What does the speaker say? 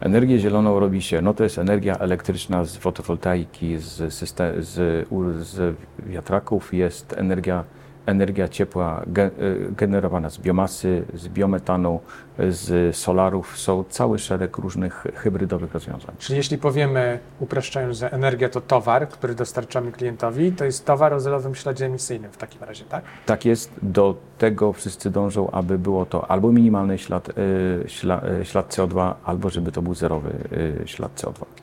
Energię zieloną robi się, no to jest energia elektryczna z fotowoltaiki, z, system, z, z wiatraków, jest energia, energia ciepła y, generowana z biomasy, z biometanu, z solarów. Są cały szereg różnych hybrydowych rozwiązań. Czyli jeśli powiemy, upraszczając, że energia to towar, który dostarczamy klientowi, to jest towar o zerowym śladzie emisyjnym w takim razie, tak? Tak jest, do tego wszyscy dążą, aby było to albo minimalny ślad, śla, y, ślad CO2, albo żeby to był zerowy ślad CO2.